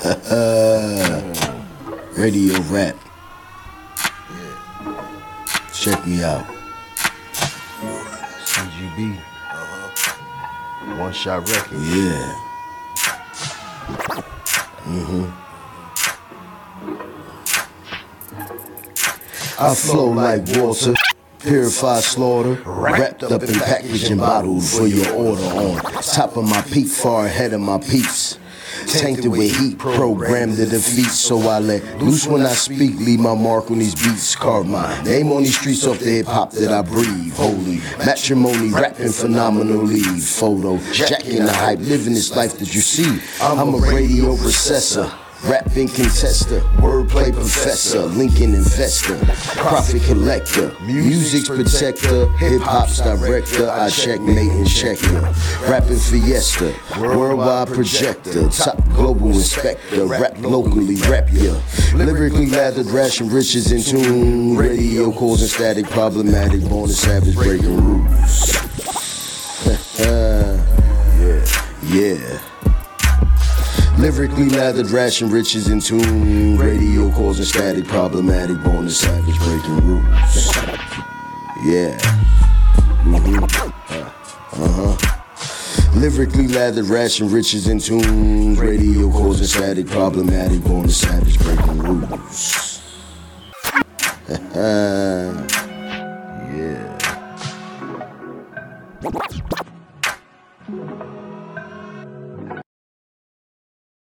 Radio rap. Check me out. CGB. One shot record. Yeah. Mm-hmm. I flow like water, purified slaughter, wrapped up in packaging bottled for your order on top of my peak, far ahead of my peeps. Tainted with heat, programmed to defeat, so I let loose when I speak, leave my mark on these beats, carve my name on these streets off the hip hop that I breathe. Holy matrimony, rapping phenomenally, photo, jacking the hype, living this life that you see. I'm a radio processor. Rapping contester, wordplay professor, Lincoln investor, profit collector, music's protector, hip hop's director. I checkmate and checker. Rapping fiesta, worldwide projector, top global inspector, rap locally, rap ya. Lyrically lathered, ration riches in tune, radio causing static, problematic, born a savage, breaking rules. yeah, yeah. Lyrically lathered, ration riches in tune. Radio causing static, problematic, born to savage, breaking rules. Yeah. Mm-hmm. Uh huh. Lyrically lathered, ration riches in tune. Radio causing static, problematic, born to savage, breaking rules. yeah.